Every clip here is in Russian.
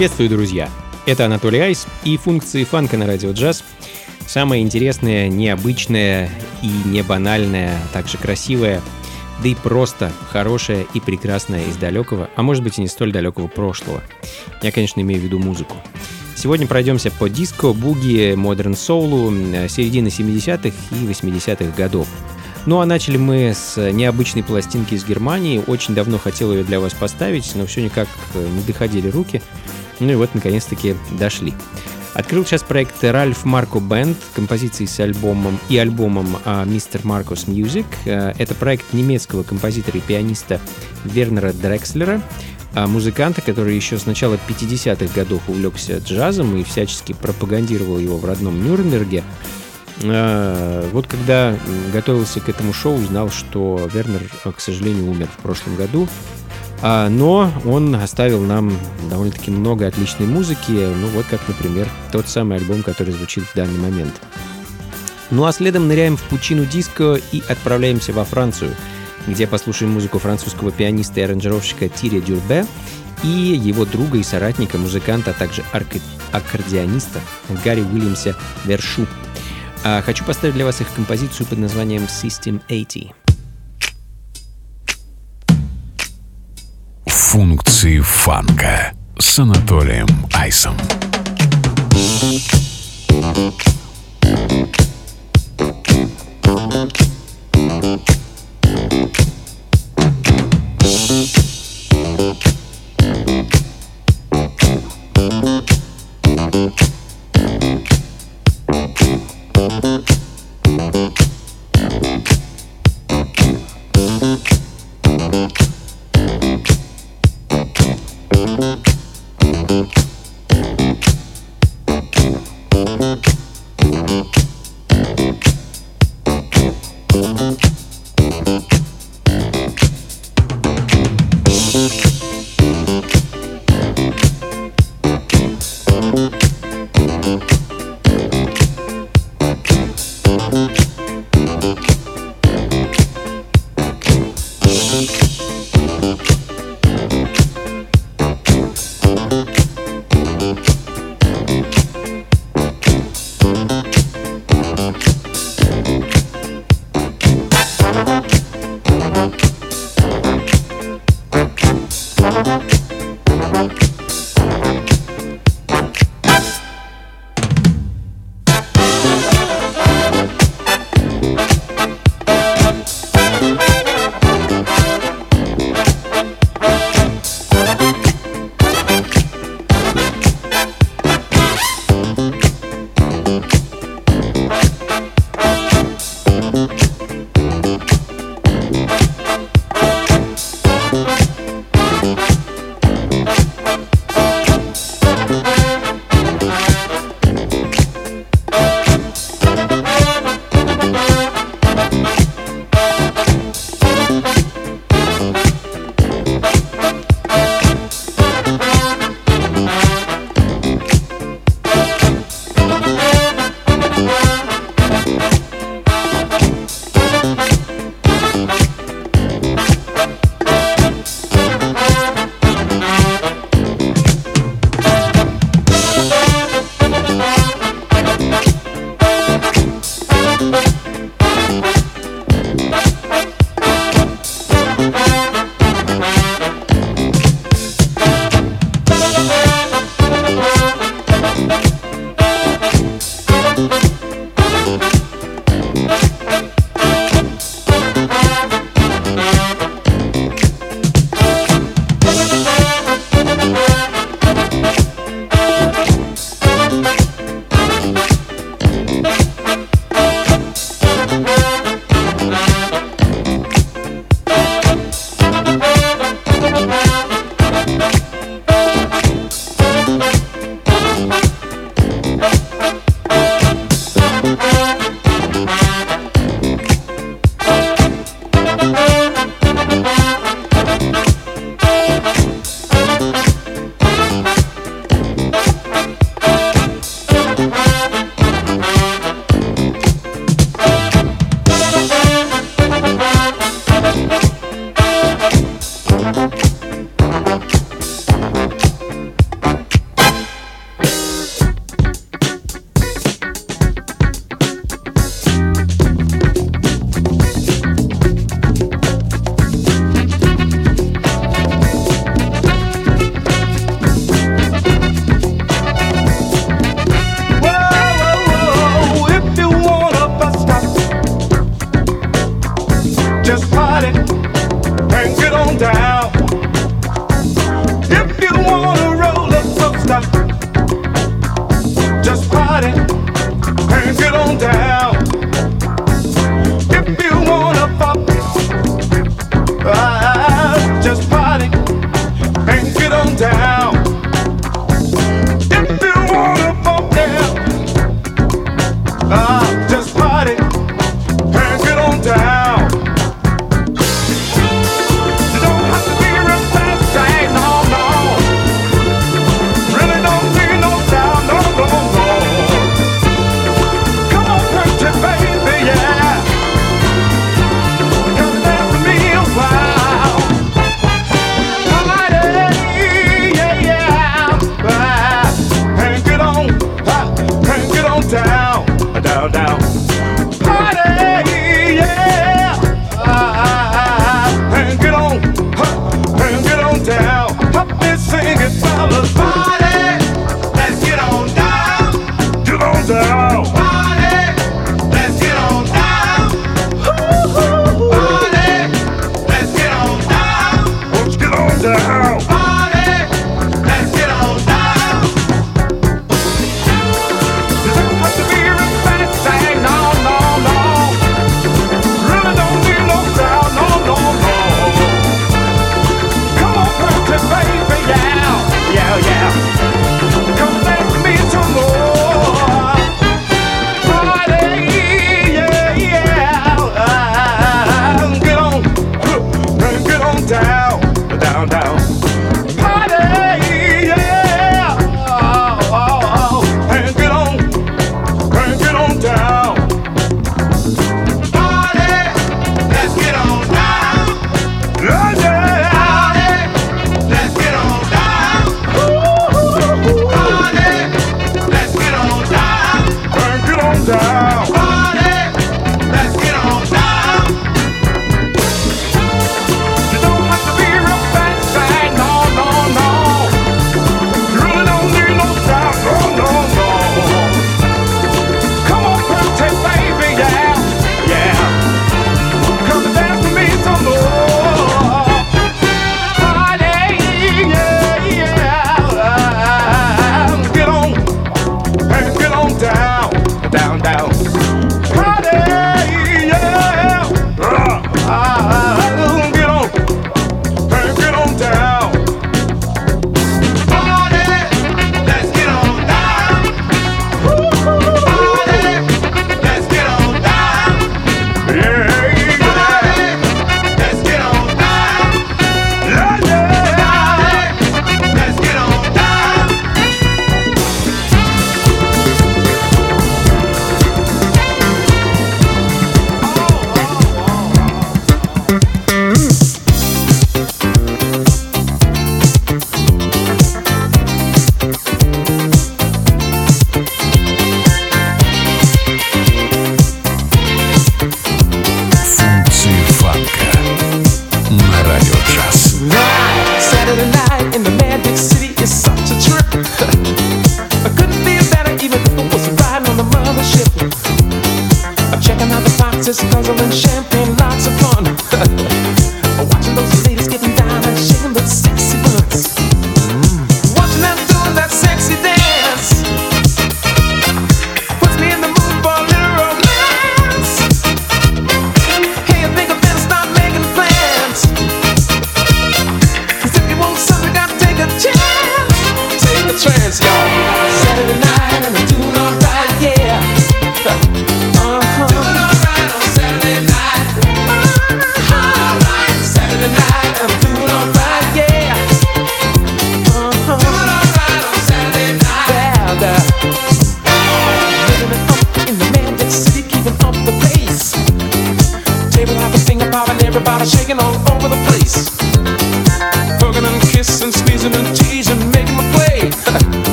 Приветствую, друзья! Это Анатолий Айс и функции фанка на радио джаз. Самое интересное, необычное и не банальное, а также красивое, да и просто хорошее и прекрасное из далекого, а может быть и не столь далекого прошлого. Я, конечно, имею в виду музыку. Сегодня пройдемся по диско, буги, модерн соулу середины 70-х и 80-х годов. Ну а начали мы с необычной пластинки из Германии. Очень давно хотел ее для вас поставить, но все никак не доходили руки. Ну и вот, наконец-таки, дошли. Открыл сейчас проект Ральф Марко Бенд, композиции с альбомом и альбомом Мистер Маркус Music. Э, это проект немецкого композитора и пианиста Вернера Дрекслера, а музыканта, который еще с начала 50-х годов увлекся джазом и всячески пропагандировал его в родном Нюрнберге. Э, вот когда готовился к этому шоу, узнал, что Вернер, к сожалению, умер в прошлом году. А, но он оставил нам довольно-таки много отличной музыки, ну вот как, например, тот самый альбом, который звучит в данный момент. Ну а следом ныряем в пучину диско и отправляемся во Францию, где послушаем музыку французского пианиста и аранжировщика Тири Дюрбе и его друга и соратника, музыканта, а также аккордеониста Гарри Уильямса Вершу. А хочу поставить для вас их композицию под названием System 80. функции фанка с Анатолием Айсом.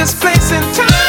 this place in time.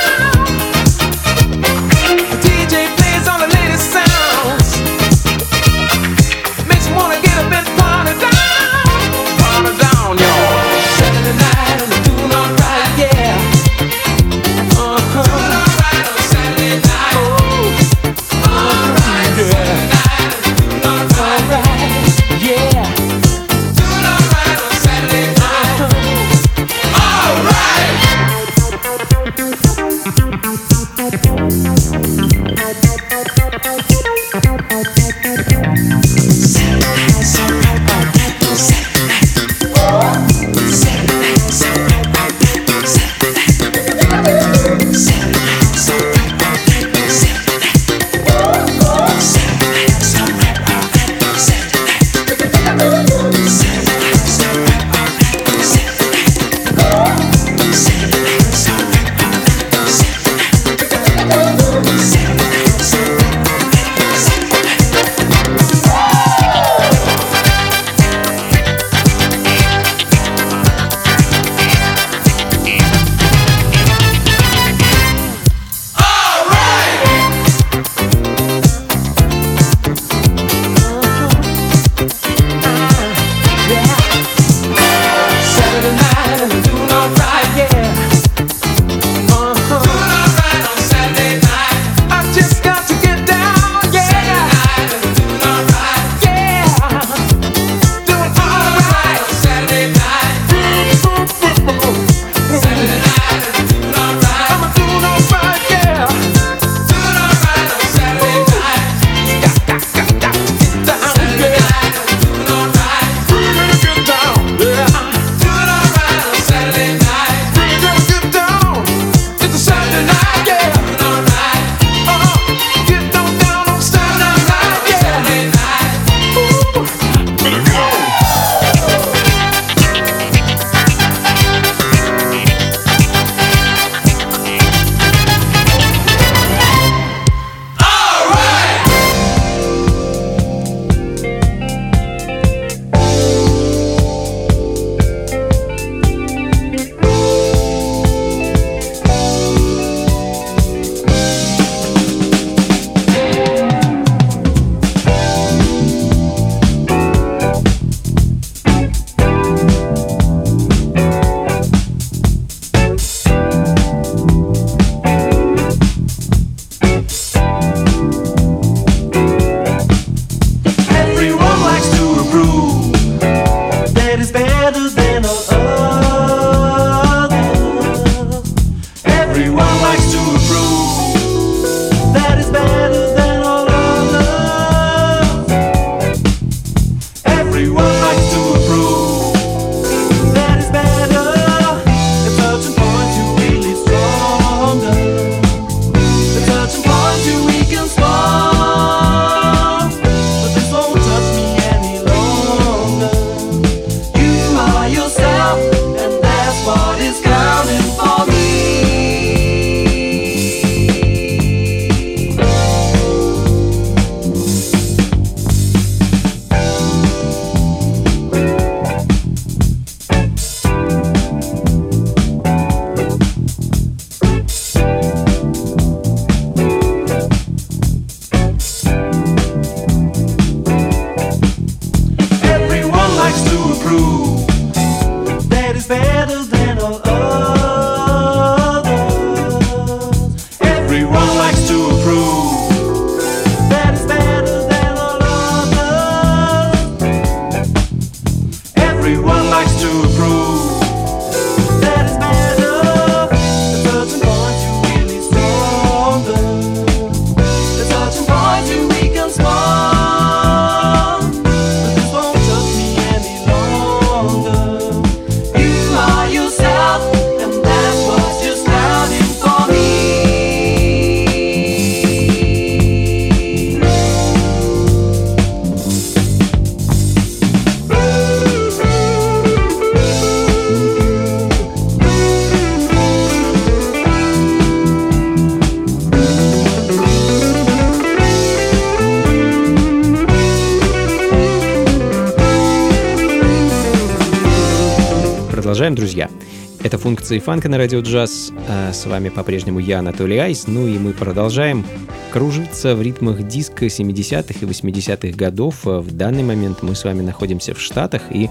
Это функции фанка на радио джаз. А с вами по-прежнему я, Анатолий Айс. Ну и мы продолжаем кружиться в ритмах диска 70-х и 80-х годов. В данный момент мы с вами находимся в Штатах и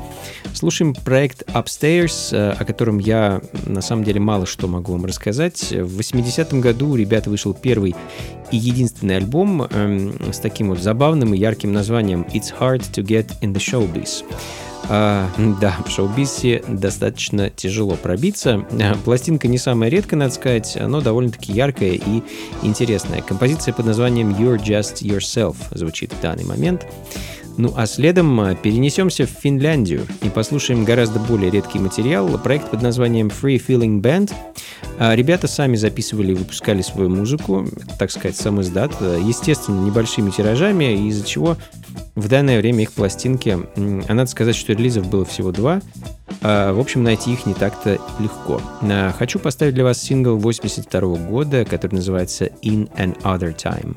слушаем проект Upstairs, о котором я на самом деле мало что могу вам рассказать. В 80-м году у ребят вышел первый и единственный альбом эм, с таким вот забавным и ярким названием «It's hard to get in the showbiz». А, да, в шоу-бизе достаточно тяжело пробиться. Пластинка не самая редкая, надо сказать, но довольно-таки яркая и интересная. Композиция под названием You're Just Yourself звучит в данный момент. Ну а следом а, перенесемся в Финляндию и послушаем гораздо более редкий материал. Проект под названием Free Feeling Band. А, ребята сами записывали и выпускали свою музыку, так сказать, сам издат, естественно, небольшими тиражами, из-за чего в данное время их пластинки, а надо сказать, что релизов было всего два, а, в общем, найти их не так-то легко. А, хочу поставить для вас сингл 82 года, который называется In Another Time.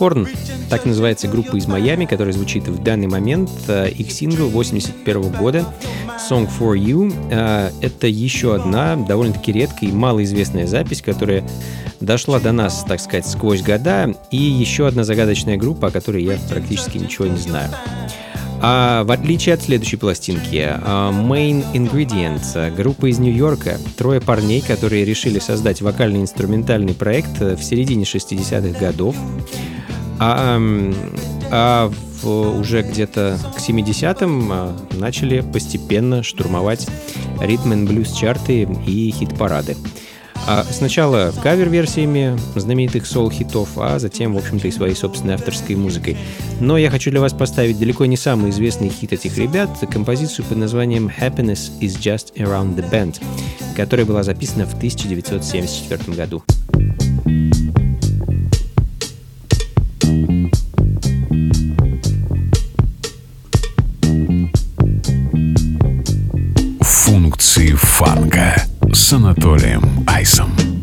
Попкорн, так называется группа из Майами, которая звучит в данный момент. Э, их сингл 81 года Song for You. Э, это еще одна довольно-таки редкая и малоизвестная запись, которая дошла до нас, так сказать, сквозь года. И еще одна загадочная группа, о которой я практически ничего не знаю. А в отличие от следующей пластинки, э, Main Ingredient, группа из Нью-Йорка, трое парней, которые решили создать вокально-инструментальный проект в середине 60-х годов. А, а в, уже где-то к 70-м а, начали постепенно штурмовать ритм н блюз чарты и хит-парады. А сначала кавер-версиями знаменитых сол-хитов, а затем, в общем-то, и своей собственной авторской музыкой. Но я хочу для вас поставить далеко не самый известный хит этих ребят, композицию под названием «Happiness is just around the bend», которая была записана в 1974 году. Функции фанка с Анатолием Айсом.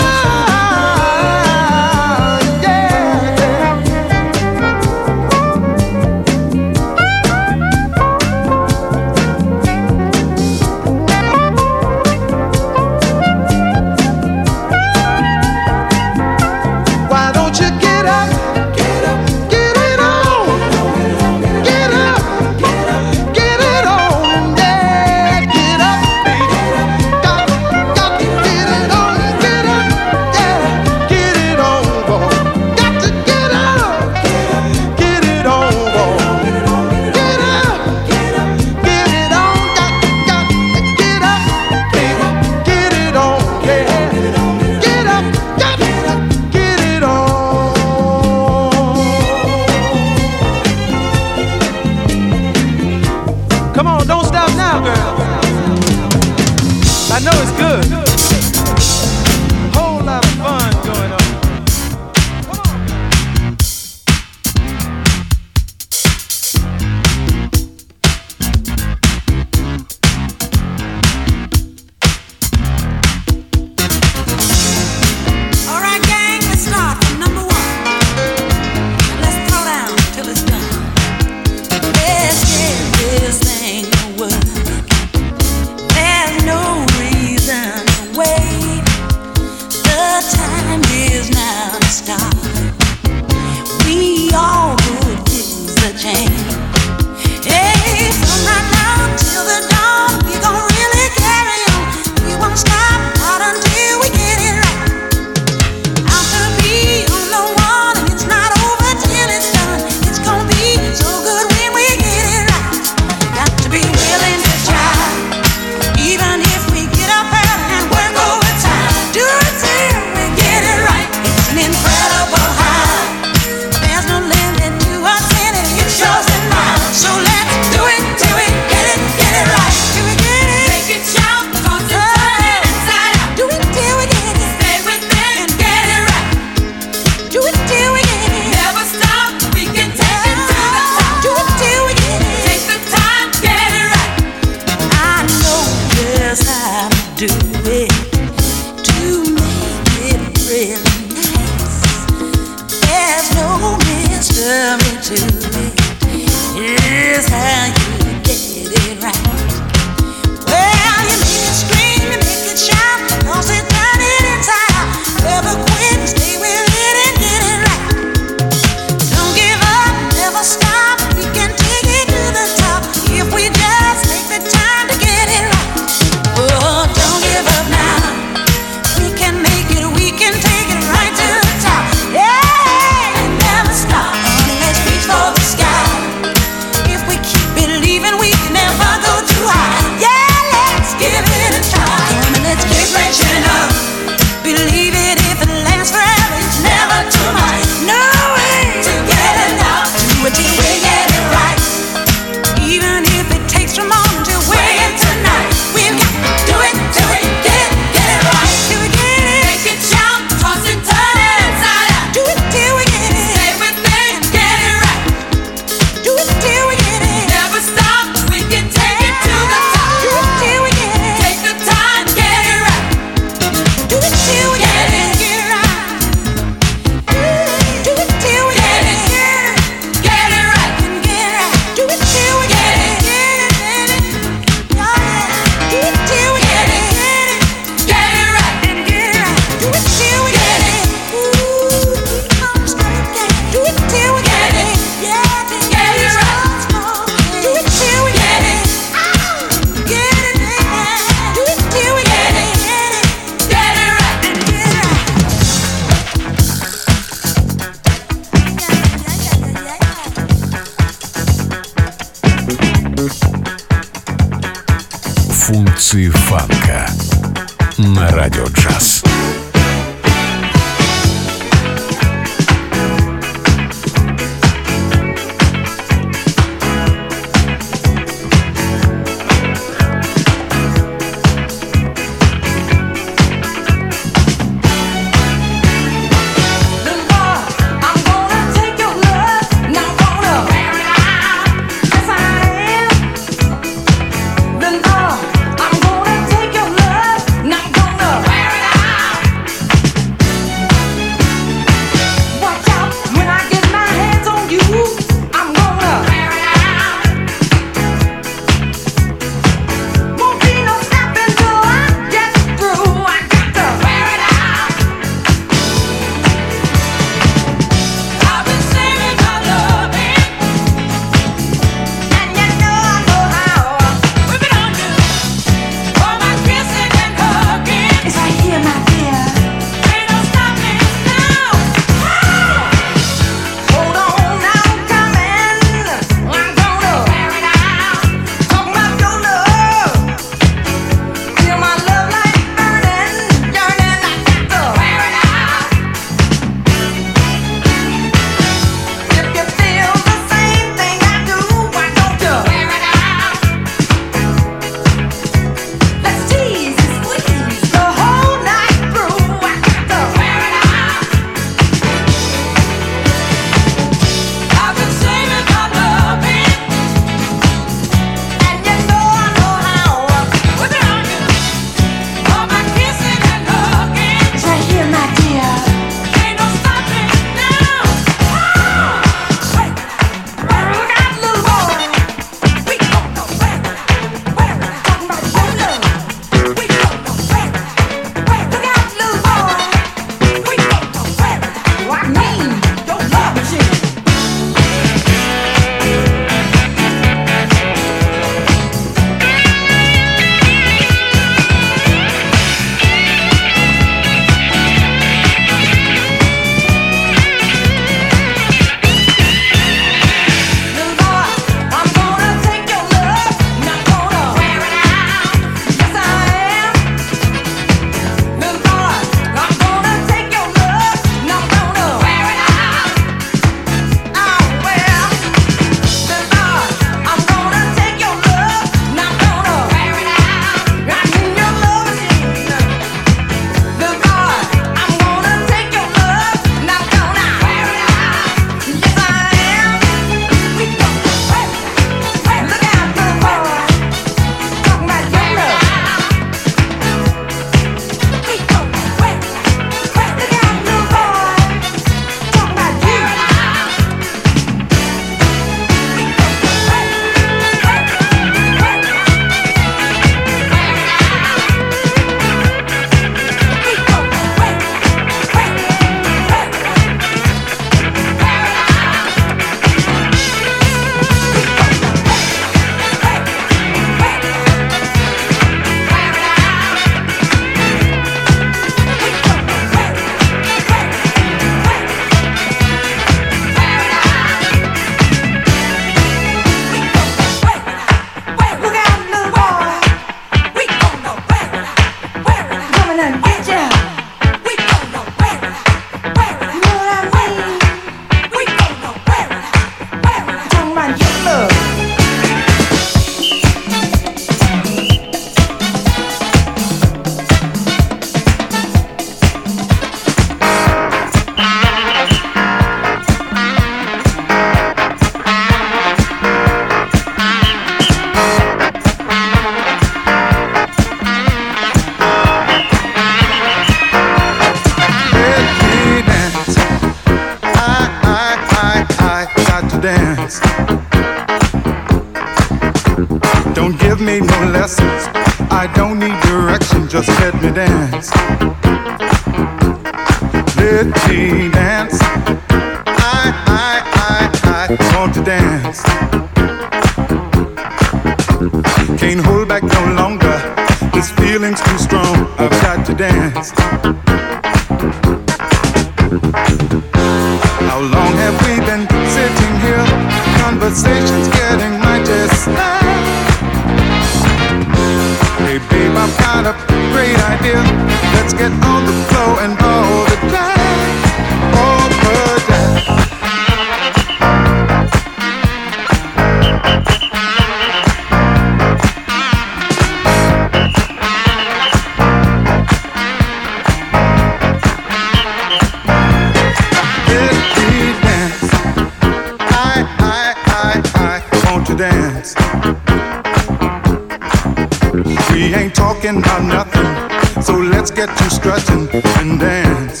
talking about nothing. So let's get you stretching and dance.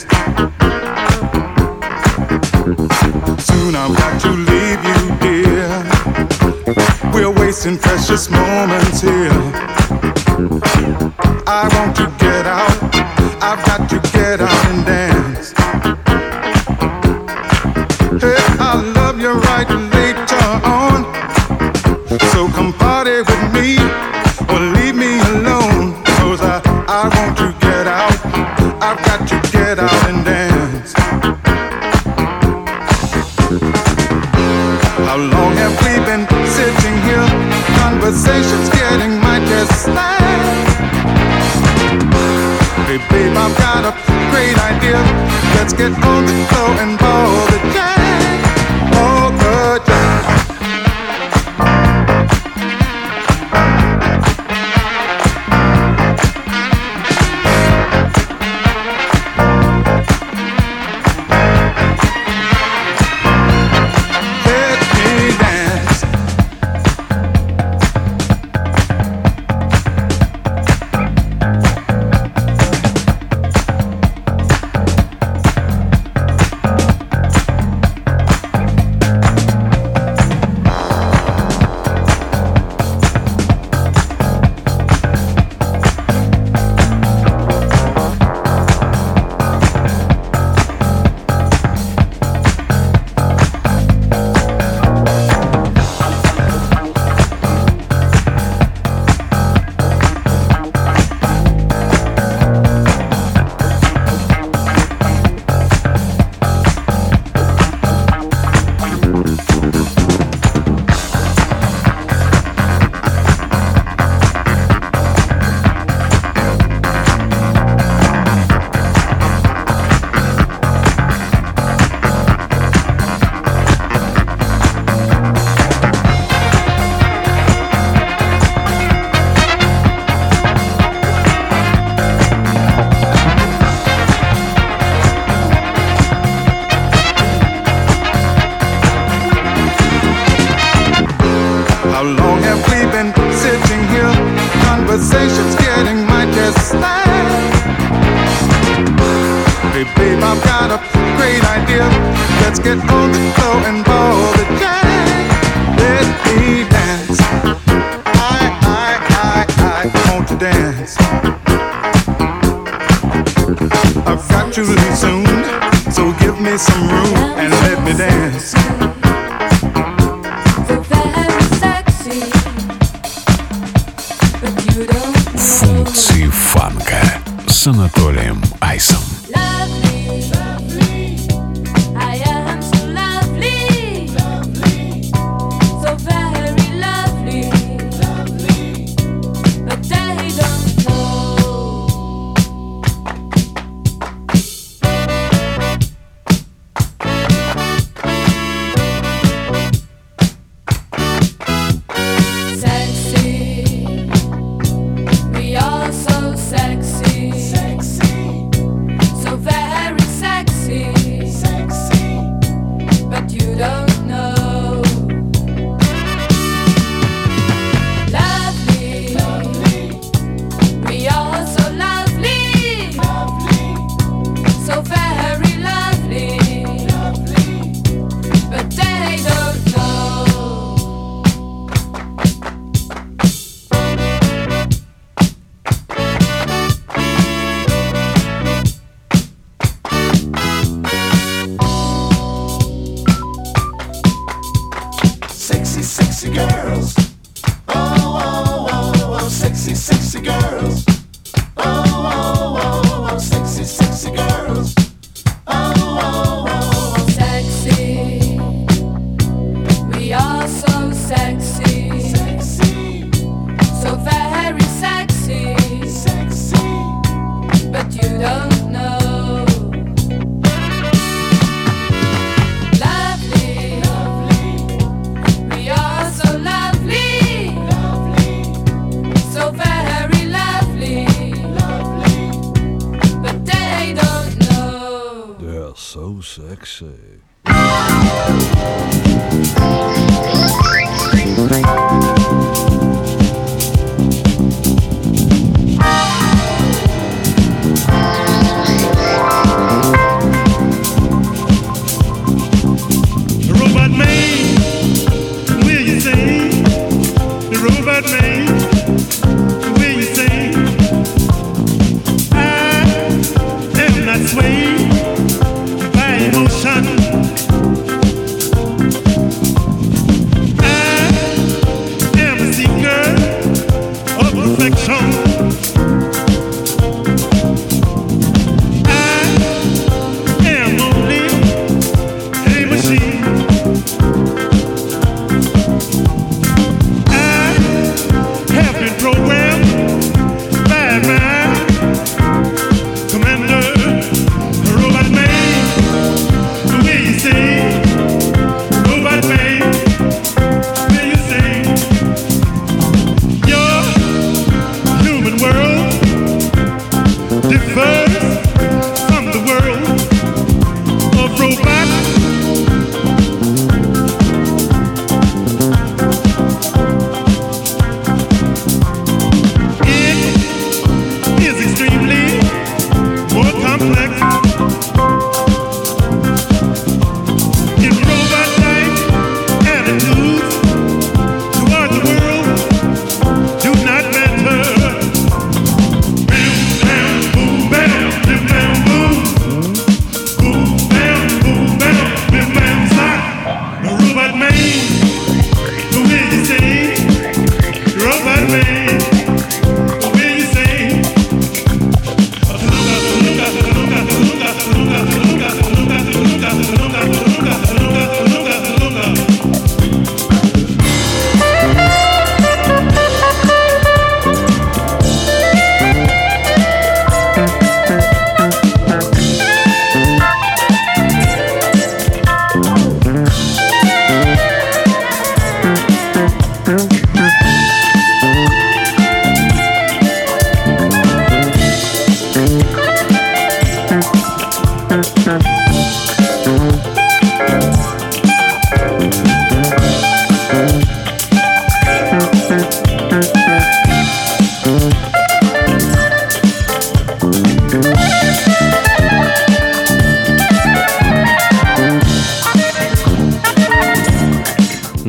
Soon I've got to leave you, dear. We're wasting precious moments here. I want to get out. I've got to get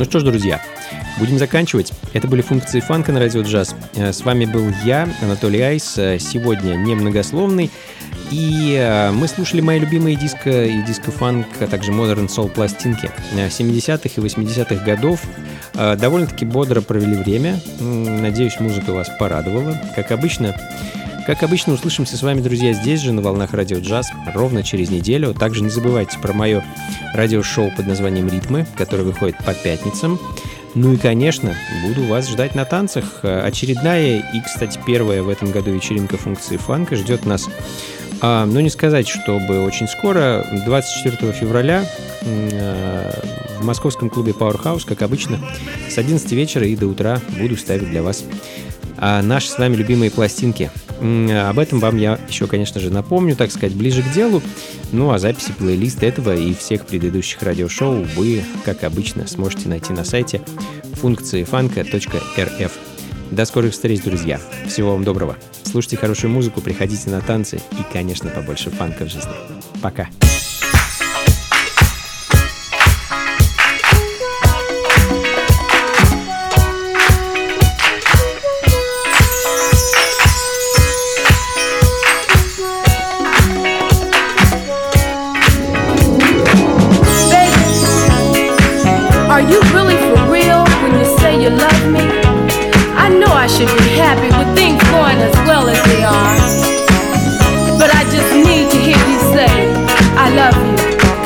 что ж, друзья, будем заканчивать. Это были функции фанка на радио джаз. Э, С вами был я, Анатолий Айс. Э, Сегодня немногословный. И э, мы слушали мои любимые диско и диско-фанк, а также модерн сол пластинки э, 70-х и 80-х годов. Довольно-таки бодро провели время. Надеюсь, музыка вас порадовала. Как обычно, как обычно, услышимся с вами, друзья, здесь же, на волнах радио джаз, ровно через неделю. Также не забывайте про мое радиошоу под названием «Ритмы», которое выходит по пятницам. Ну и, конечно, буду вас ждать на танцах. Э, Очередная и, кстати, первая в этом году вечеринка функции фанка ждет нас, а, ну не сказать, чтобы очень скоро, 24 февраля э, в московском клубе Powerhouse, как обычно, с 11 вечера и до утра буду ставить для вас наши с вами любимые пластинки. Об этом вам я еще, конечно же, напомню, так сказать, ближе к делу. Ну, а записи плейлист этого и всех предыдущих радиошоу вы, как обычно, сможете найти на сайте функции фанка.рф. До скорых встреч, друзья. Всего вам доброго. Слушайте хорошую музыку, приходите на танцы и, конечно, побольше фанка в жизни. Пока. Are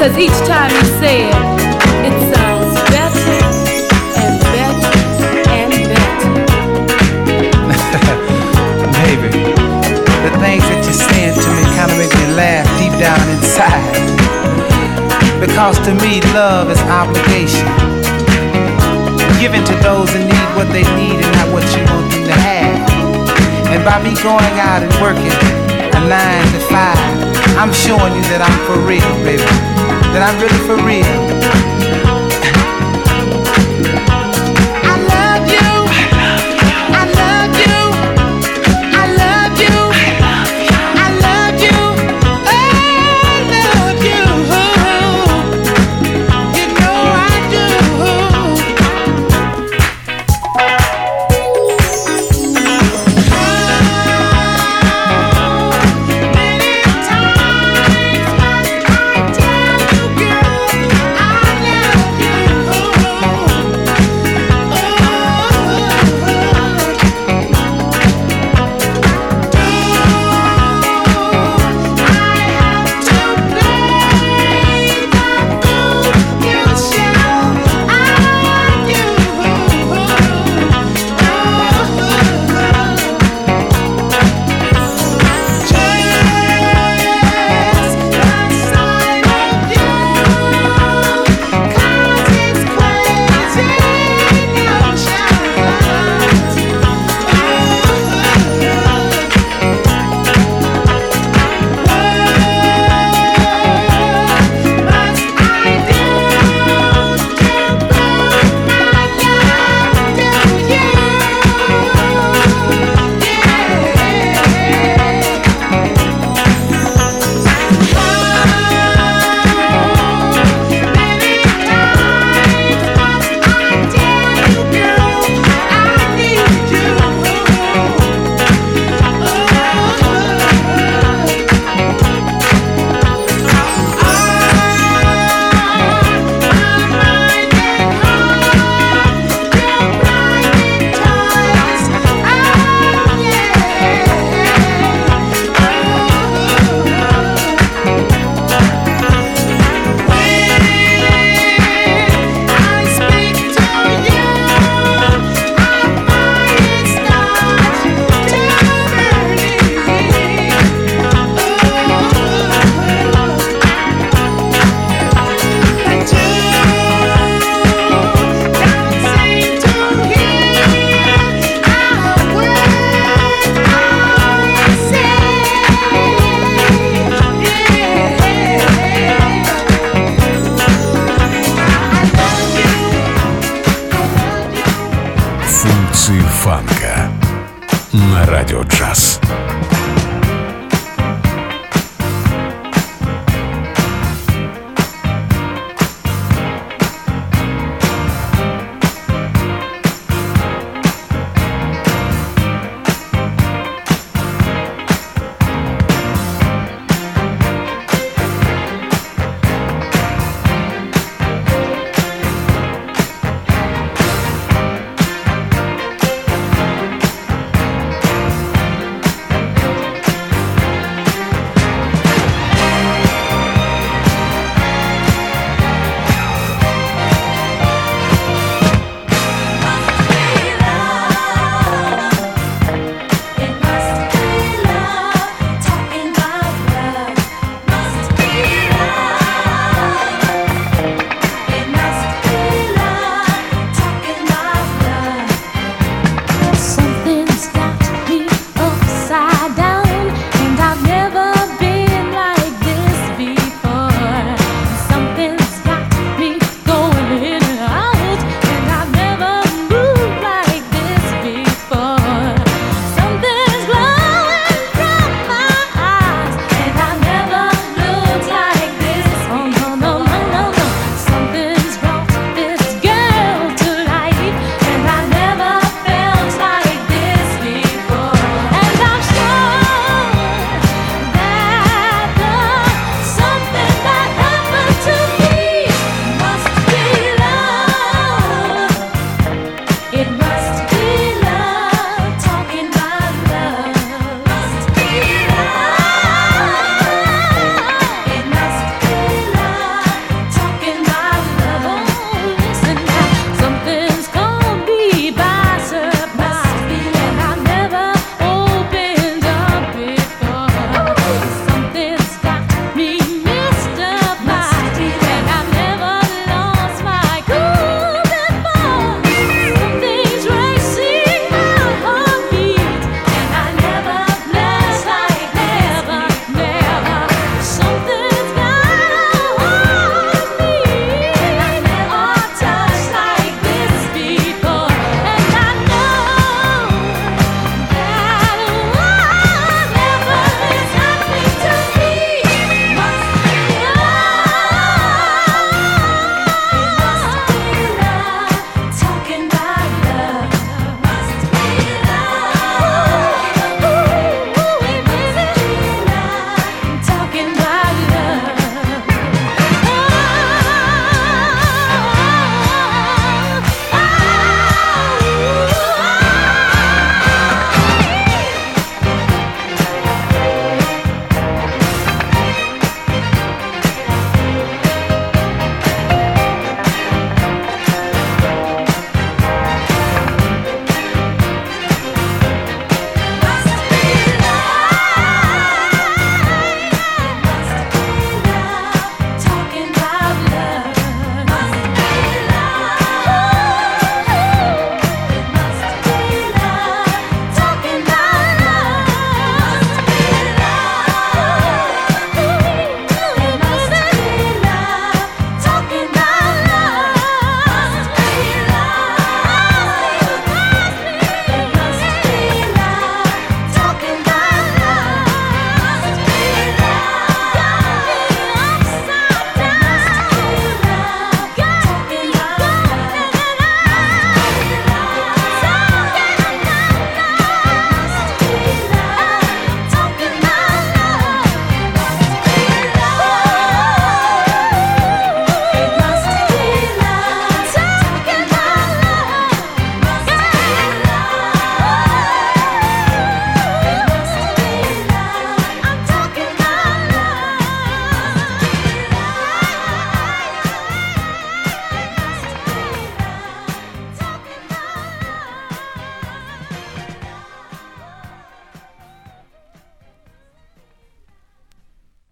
Cause each time you say it, it sounds better and better and better. Baby, the things that you're saying to me kind of make me laugh deep down inside. Because to me, love is obligation. Giving to those in need what they need and not what you want them to have. And by me going out and working a nine to five, I'm showing you that I'm for real, baby. That I'm really for real.